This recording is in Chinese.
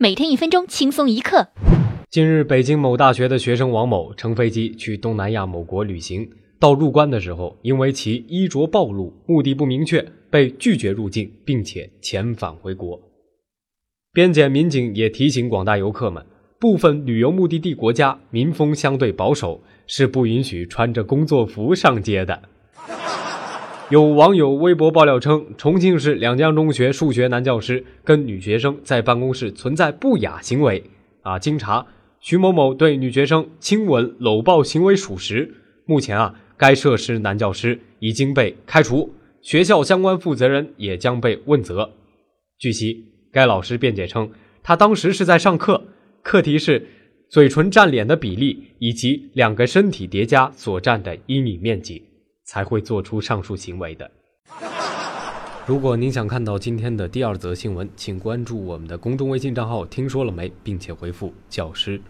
每天一分钟轻松一刻。近日，北京某大学的学生王某乘飞机去东南亚某国旅行，到入关的时候，因为其衣着暴露、目的不明确，被拒绝入境，并且遣返回国。边检民警也提醒广大游客们，部分旅游目的地国家民风相对保守，是不允许穿着工作服上街的。有网友微博爆料称，重庆市两江中学数学男教师跟女学生在办公室存在不雅行为。啊，经查，徐某某对女学生亲吻、搂抱行为属实。目前啊，该涉事男教师已经被开除，学校相关负责人也将被问责。据悉，该老师辩解称，他当时是在上课，课题是嘴唇占脸的比例以及两个身体叠加所占的阴影面积。才会做出上述行为的。如果您想看到今天的第二则新闻，请关注我们的公众微信账号“听说了没”，并且回复“教师”。